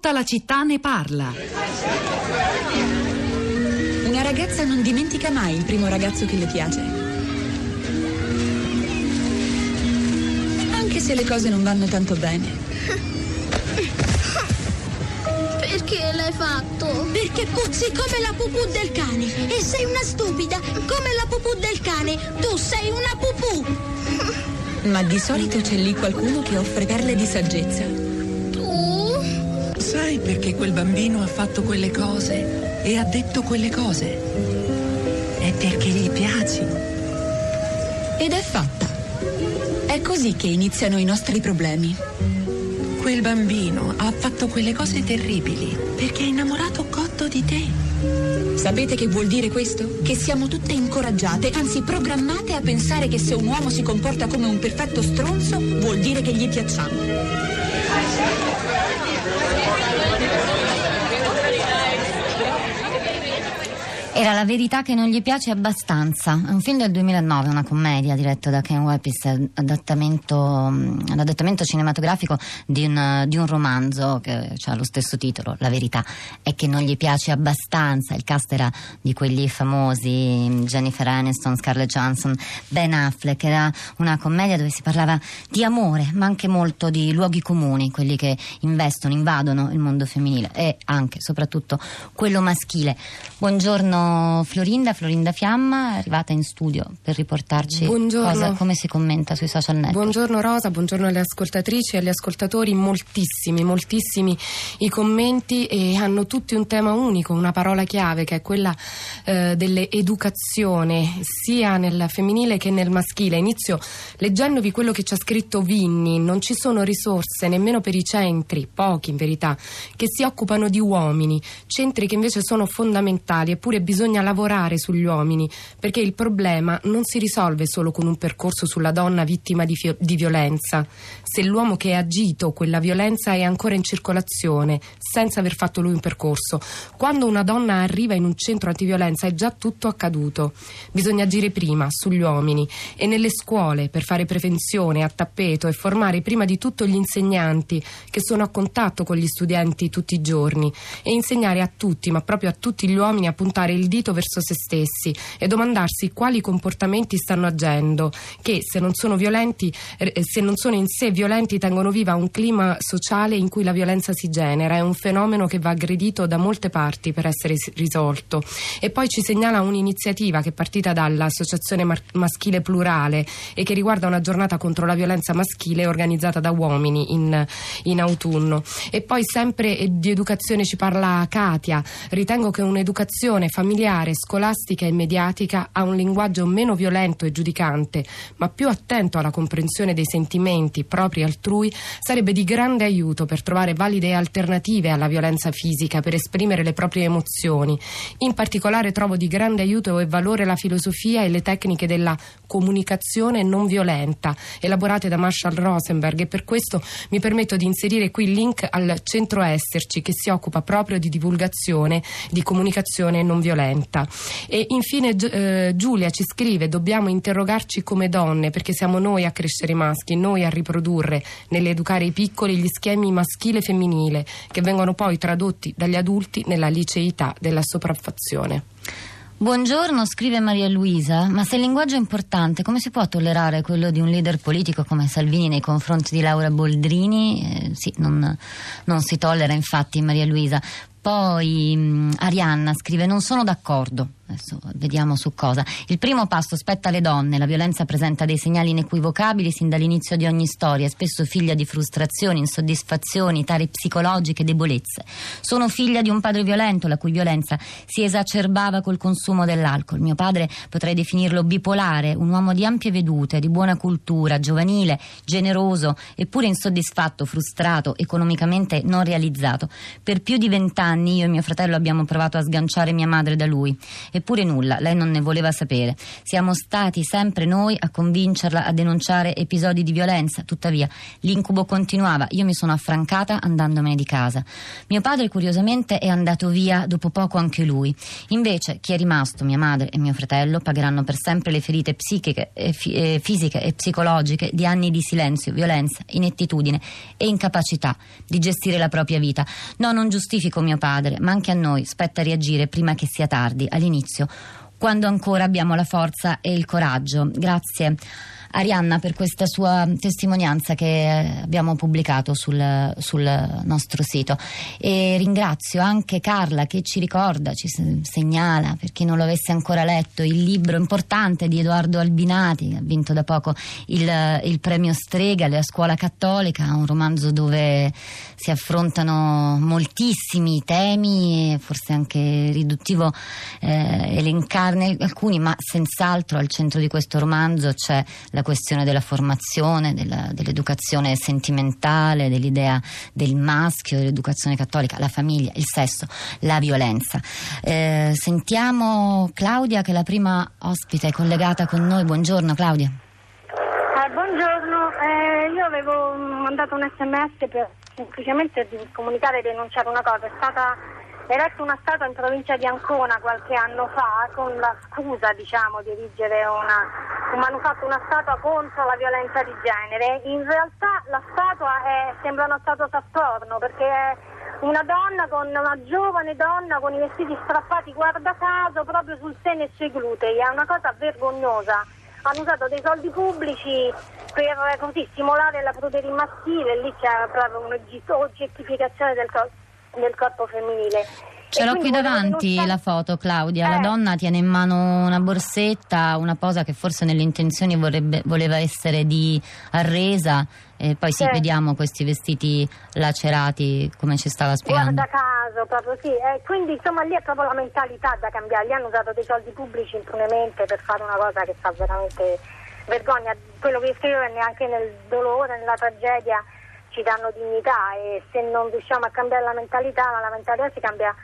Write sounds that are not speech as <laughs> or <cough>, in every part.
Tutta la città ne parla. Una ragazza non dimentica mai il primo ragazzo che le piace. Anche se le cose non vanno tanto bene. <laughs> Perché l'hai fatto? Perché puzzi come la pupù del cane e sei una stupida come la pupù del cane. Tu sei una pupù. <laughs> Ma di solito c'è lì qualcuno che offre perle di saggezza. Sai perché quel bambino ha fatto quelle cose e ha detto quelle cose? È perché gli piaci. Ed è fatta. È così che iniziano i nostri problemi. Quel bambino ha fatto quelle cose terribili perché è innamorato cotto di te. Sapete che vuol dire questo? Che siamo tutte incoraggiate, anzi programmate a pensare che se un uomo si comporta come un perfetto stronzo, vuol dire che gli piacciamo. Era la verità che non gli piace abbastanza. È un film del 2009, una commedia diretta da Ken Wepis, adattamento, adattamento cinematografico di un, di un romanzo che ha lo stesso titolo. La verità è che non gli piace abbastanza. Il cast era di quelli famosi Jennifer Aniston, Scarlett Johansson, Ben Affleck. Era una commedia dove si parlava di amore, ma anche molto di luoghi comuni, quelli che investono, invadono il mondo femminile e anche, soprattutto, quello maschile. Buongiorno Florinda, Florinda Fiamma, è arrivata in studio per riportarci cosa, come si commenta sui social network. Buongiorno Rosa, buongiorno alle ascoltatrici e agli ascoltatori, moltissimi, moltissimi i commenti e hanno tutti un tema unico, una parola chiave che è quella eh, dell'educazione sia nel femminile che nel maschile. Inizio leggendovi quello che ci ha scritto Vinni, non ci sono risorse nemmeno per i centri, pochi in verità, che si occupano di uomini, centri che invece sono fondamentali, eppure bisogna lavorare sugli uomini perché il problema non si risolve solo con un percorso sulla donna vittima di, fio- di violenza. Se l'uomo che ha agito quella violenza è ancora in circolazione, senza aver fatto lui un percorso, quando una donna arriva in un centro antiviolenza è già tutto accaduto. Bisogna agire prima sugli uomini e nelle scuole per fare prevenzione a tappeto e formare prima di tutto gli insegnanti che sono a contatto con gli studenti tutti i giorni e insegnare a tutti, ma proprio a tutti gli uomini a puntare il dito verso se stessi e domandarsi quali comportamenti stanno agendo, che se non sono violenti, eh, se non sono in sé violenti, tengono viva un clima sociale in cui la violenza si genera. È un fenomeno che va aggredito da molte parti per essere risolto. E poi ci segnala un'iniziativa che è partita dall'Associazione Maschile Plurale e che riguarda una giornata contro la violenza maschile organizzata da uomini in, in autunno. E poi sempre eh, di educazione ci parla Katia. Ritengo che un'educazione familiare, scolastica e mediatica ha un linguaggio meno violento e giudicante, ma più attento alla comprensione dei sentimenti propri altrui, sarebbe di grande aiuto per trovare valide alternative alla violenza fisica, per esprimere le proprie emozioni. In particolare trovo di grande aiuto e valore la filosofia e le tecniche della comunicazione non violenta, elaborate da Marshall Rosenberg e per questo mi permetto di inserire qui il link al centro Esserci che si occupa proprio di divulgazione, di comunicazione non violenta. E infine eh, Giulia ci scrive: dobbiamo interrogarci come donne perché siamo noi a crescere i maschi, noi a riprodurre nell'educare i piccoli gli schemi maschile e femminile che vengono poi tradotti dagli adulti nella liceità della sopraffazione. Buongiorno, scrive Maria Luisa, ma se il linguaggio è importante, come si può tollerare quello di un leader politico come Salvini nei confronti di Laura Boldrini? Eh, sì, non, non si tollera infatti Maria Luisa. Poi mh, Arianna scrive: Non sono d'accordo. Adesso vediamo su cosa. Il primo passo spetta alle donne. La violenza presenta dei segnali inequivocabili sin dall'inizio di ogni storia, spesso figlia di frustrazioni, insoddisfazioni, tare psicologiche, debolezze. Sono figlia di un padre violento, la cui violenza si esacerbava col consumo dell'alcol. Mio padre potrei definirlo bipolare, un uomo di ampie vedute, di buona cultura, giovanile, generoso, eppure insoddisfatto, frustrato, economicamente non realizzato. Per più di vent'anni io e mio fratello abbiamo provato a sganciare mia madre da lui. Eppure nulla, lei non ne voleva sapere. Siamo stati sempre noi a convincerla a denunciare episodi di violenza, tuttavia l'incubo continuava. Io mi sono affrancata andandomene di casa. Mio padre curiosamente è andato via dopo poco anche lui. Invece chi è rimasto, mia madre e mio fratello, pagheranno per sempre le ferite psichiche, e fi- e fisiche e psicologiche di anni di silenzio, violenza, inettitudine e incapacità di gestire la propria vita. No, non giustifico mio padre, ma anche a noi spetta reagire prima che sia tardi, all'inizio, quando ancora abbiamo la forza e il coraggio. Grazie. Arianna per questa sua testimonianza che abbiamo pubblicato sul, sul, nostro sito. E ringrazio anche Carla che ci ricorda, ci segnala per chi non lo avesse ancora letto il libro importante di Edoardo Albinati che ha vinto da poco il, il premio Strega alla scuola cattolica, un romanzo dove si affrontano moltissimi temi forse anche riduttivo eh, elencarne alcuni ma senz'altro al centro di questo romanzo c'è la questione della formazione, della, dell'educazione sentimentale, dell'idea del maschio, dell'educazione cattolica, la famiglia, il sesso, la violenza. Eh, sentiamo Claudia che è la prima ospite collegata con noi. Buongiorno Claudia. Eh, buongiorno, eh, io avevo mandato un sms per semplicemente comunicare e denunciare una cosa. È stata eretto una statua in provincia di Ancona qualche anno fa con la scusa diciamo, di erigere una, un manufatto, una statua contro la violenza di genere. In realtà la statua è, sembra una statua sattorno perché è una donna con una giovane donna con i vestiti strappati guarda caso proprio sul seno e sui glutei, è una cosa vergognosa. Hanno usato dei soldi pubblici per così, stimolare la pruderia maschile lì c'è proprio un'oggettificazione del corpo del corpo femminile. Ce l'ho qui davanti denunciare... la foto, Claudia. Eh. La donna tiene in mano una borsetta, una posa che forse nelle intenzioni vorrebbe, voleva essere di arresa. E poi sì, vediamo questi vestiti lacerati, come ci stava spiegando. Guarda caso, proprio sì. Eh, quindi insomma lì è proprio la mentalità da cambiare. Gli hanno usato dei soldi pubblici impunemente per fare una cosa che fa veramente vergogna. Quello che scrivo è neanche nel dolore, nella tragedia ci danno dignità e se non riusciamo a cambiare la mentalità, ma la mentalità si cambia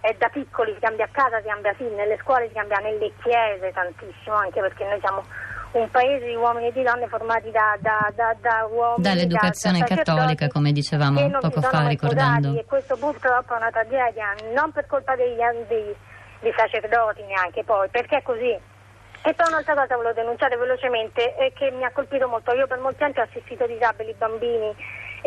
è da piccoli, si cambia a casa, si cambia sì, nelle scuole si cambia nelle chiese tantissimo, anche perché noi siamo un paese di uomini e di donne formati da, da, da, da uomini dall'educazione da, cattolica come dicevamo poco fa ricordando e questo purtroppo è una tragedia non per colpa degli, dei, dei sacerdoti neanche poi perché è così e poi un'altra cosa volevo denunciare velocemente eh, che mi ha colpito molto. Io per molti anni ho assistito disabili, bambini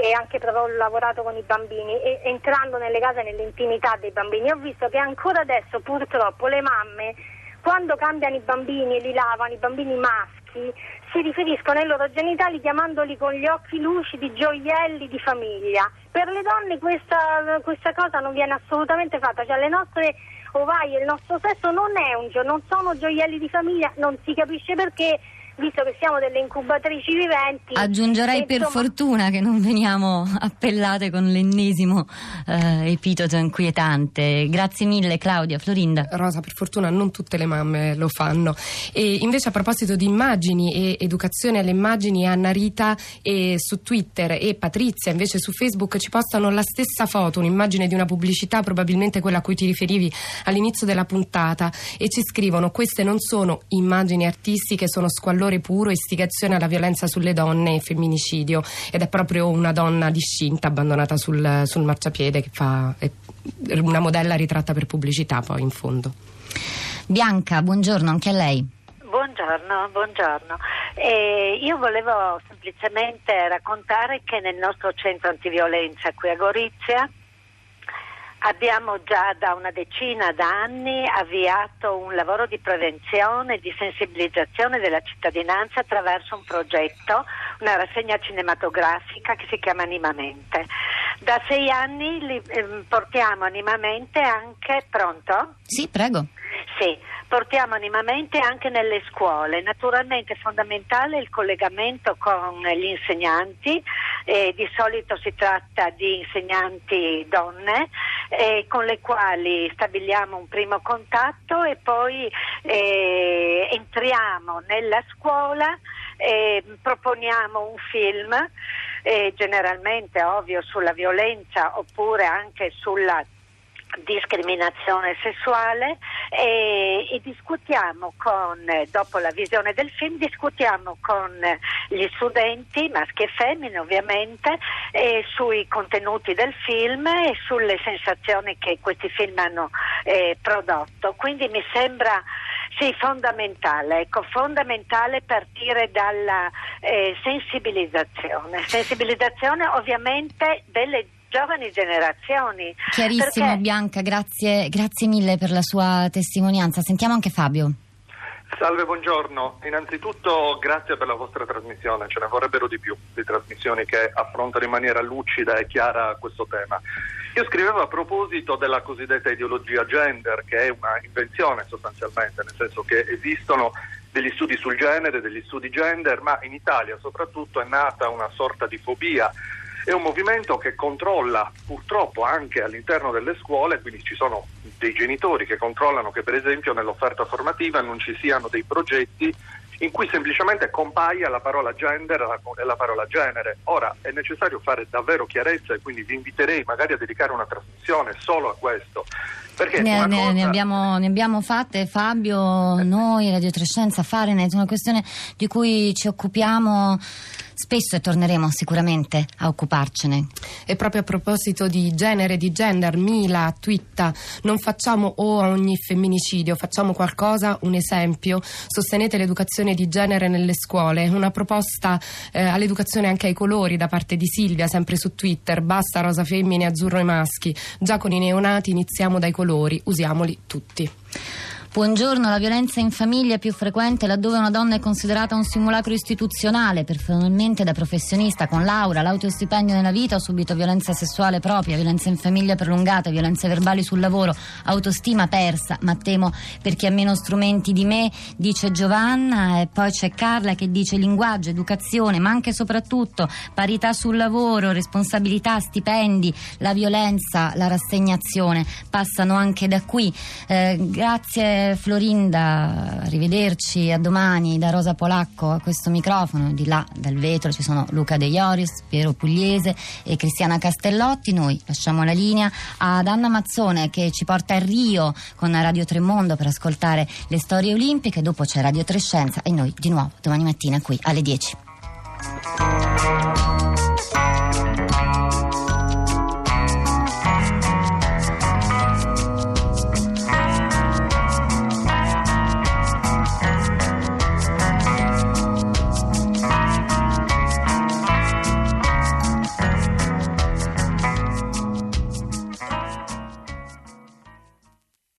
e anche ho lavorato con i bambini e entrando nelle case, nell'intimità dei bambini, ho visto che ancora adesso purtroppo le mamme quando cambiano i bambini e li lavano, i bambini maschi, si riferiscono ai loro genitali chiamandoli con gli occhi lucidi gioielli di famiglia. Per le donne questa, questa cosa non viene assolutamente fatta, cioè le nostre ovaie, il nostro sesso non è un gio- non sono gioielli di famiglia, non si capisce perché visto che siamo delle incubatrici viventi. Aggiungerei per insomma... fortuna che non veniamo appellate con l'ennesimo eh, epiteto inquietante. Grazie mille Claudia, Florinda. Rosa, per fortuna non tutte le mamme lo fanno. E invece a proposito di immagini e educazione alle immagini, Anna Rita e su Twitter e Patrizia invece su Facebook ci postano la stessa foto, un'immagine di una pubblicità, probabilmente quella a cui ti riferivi all'inizio della puntata, e ci scrivono queste non sono immagini artistiche, sono squallore dolore puro, istigazione alla violenza sulle donne e femminicidio ed è proprio una donna discinta abbandonata sul, sul marciapiede che fa una modella ritratta per pubblicità poi in fondo. Bianca, buongiorno anche a lei. Buongiorno, buongiorno. Eh, io volevo semplicemente raccontare che nel nostro centro antiviolenza qui a Gorizia Abbiamo già da una decina d'anni avviato un lavoro di prevenzione e di sensibilizzazione della cittadinanza attraverso un progetto, una rassegna cinematografica che si chiama Animamente. Da sei anni li, eh, portiamo Animamente anche. Pronto? Sì, prego. Sì, portiamo animamente anche nelle scuole. Naturalmente è fondamentale il collegamento con gli insegnanti, eh, di solito si tratta di insegnanti donne eh, con le quali stabiliamo un primo contatto e poi eh, entriamo nella scuola, eh, proponiamo un film. Eh, generalmente ovvio sulla violenza oppure anche sulla discriminazione sessuale e, e, discutiamo con, dopo la visione del film, discutiamo con gli studenti, maschi e femmine ovviamente, sui contenuti del film e sulle sensazioni che questi film hanno eh, prodotto. Quindi mi sembra sì, fondamentale, ecco, fondamentale partire dalla eh, sensibilizzazione. Sensibilizzazione ovviamente delle giovani generazioni. Chiarissimo perché... Bianca, grazie, grazie mille per la sua testimonianza. Sentiamo anche Fabio. Salve, buongiorno. Innanzitutto grazie per la vostra trasmissione, ce ne vorrebbero di più di trasmissioni che affrontano in maniera lucida e chiara questo tema. Io scrivevo a proposito della cosiddetta ideologia gender, che è una invenzione sostanzialmente, nel senso che esistono degli studi sul genere, degli studi gender, ma in Italia soprattutto è nata una sorta di fobia è un movimento che controlla purtroppo anche all'interno delle scuole, quindi ci sono dei genitori che controllano che per esempio nell'offerta formativa non ci siano dei progetti in cui semplicemente compaia la parola gender e la parola genere. Ora è necessario fare davvero chiarezza e quindi vi inviterei magari a dedicare una trasmissione solo a questo. Ne, ne, cosa... ne, abbiamo, ne, abbiamo, fatte Fabio, noi, Radio Trescenza, Farenet, una questione di cui ci occupiamo spesso e torneremo sicuramente a occuparcene. E proprio a proposito di genere, di gender, Mila twitta, non facciamo o a ogni femminicidio, facciamo qualcosa, un esempio, sostenete l'educazione di genere nelle scuole, una proposta eh, all'educazione anche ai colori da parte di Silvia, sempre su Twitter, basta rosa femmine, azzurro e maschi, già con i neonati iniziamo dai colori, usiamoli tutti. Buongiorno, la violenza in famiglia è più frequente laddove una donna è considerata un simulacro istituzionale, personalmente da professionista con laurea, l'autostipendio nella vita, ho subito violenza sessuale propria, violenza in famiglia prolungata, violenze verbali sul lavoro, autostima persa, ma temo per chi ha meno strumenti di me, dice Giovanna, e poi c'è Carla che dice linguaggio, educazione, ma anche e soprattutto parità sul lavoro, responsabilità, stipendi, la violenza, la rassegnazione passano anche da qui. Eh, grazie Florinda, arrivederci, a domani da Rosa Polacco a questo microfono, di là dal vetro ci sono Luca De Ioris, Piero Pugliese e Cristiana Castellotti, noi lasciamo la linea ad Anna Mazzone che ci porta a Rio con Radio Tremondo per ascoltare le storie olimpiche, dopo c'è Radio Trescenza e noi di nuovo domani mattina qui alle 10.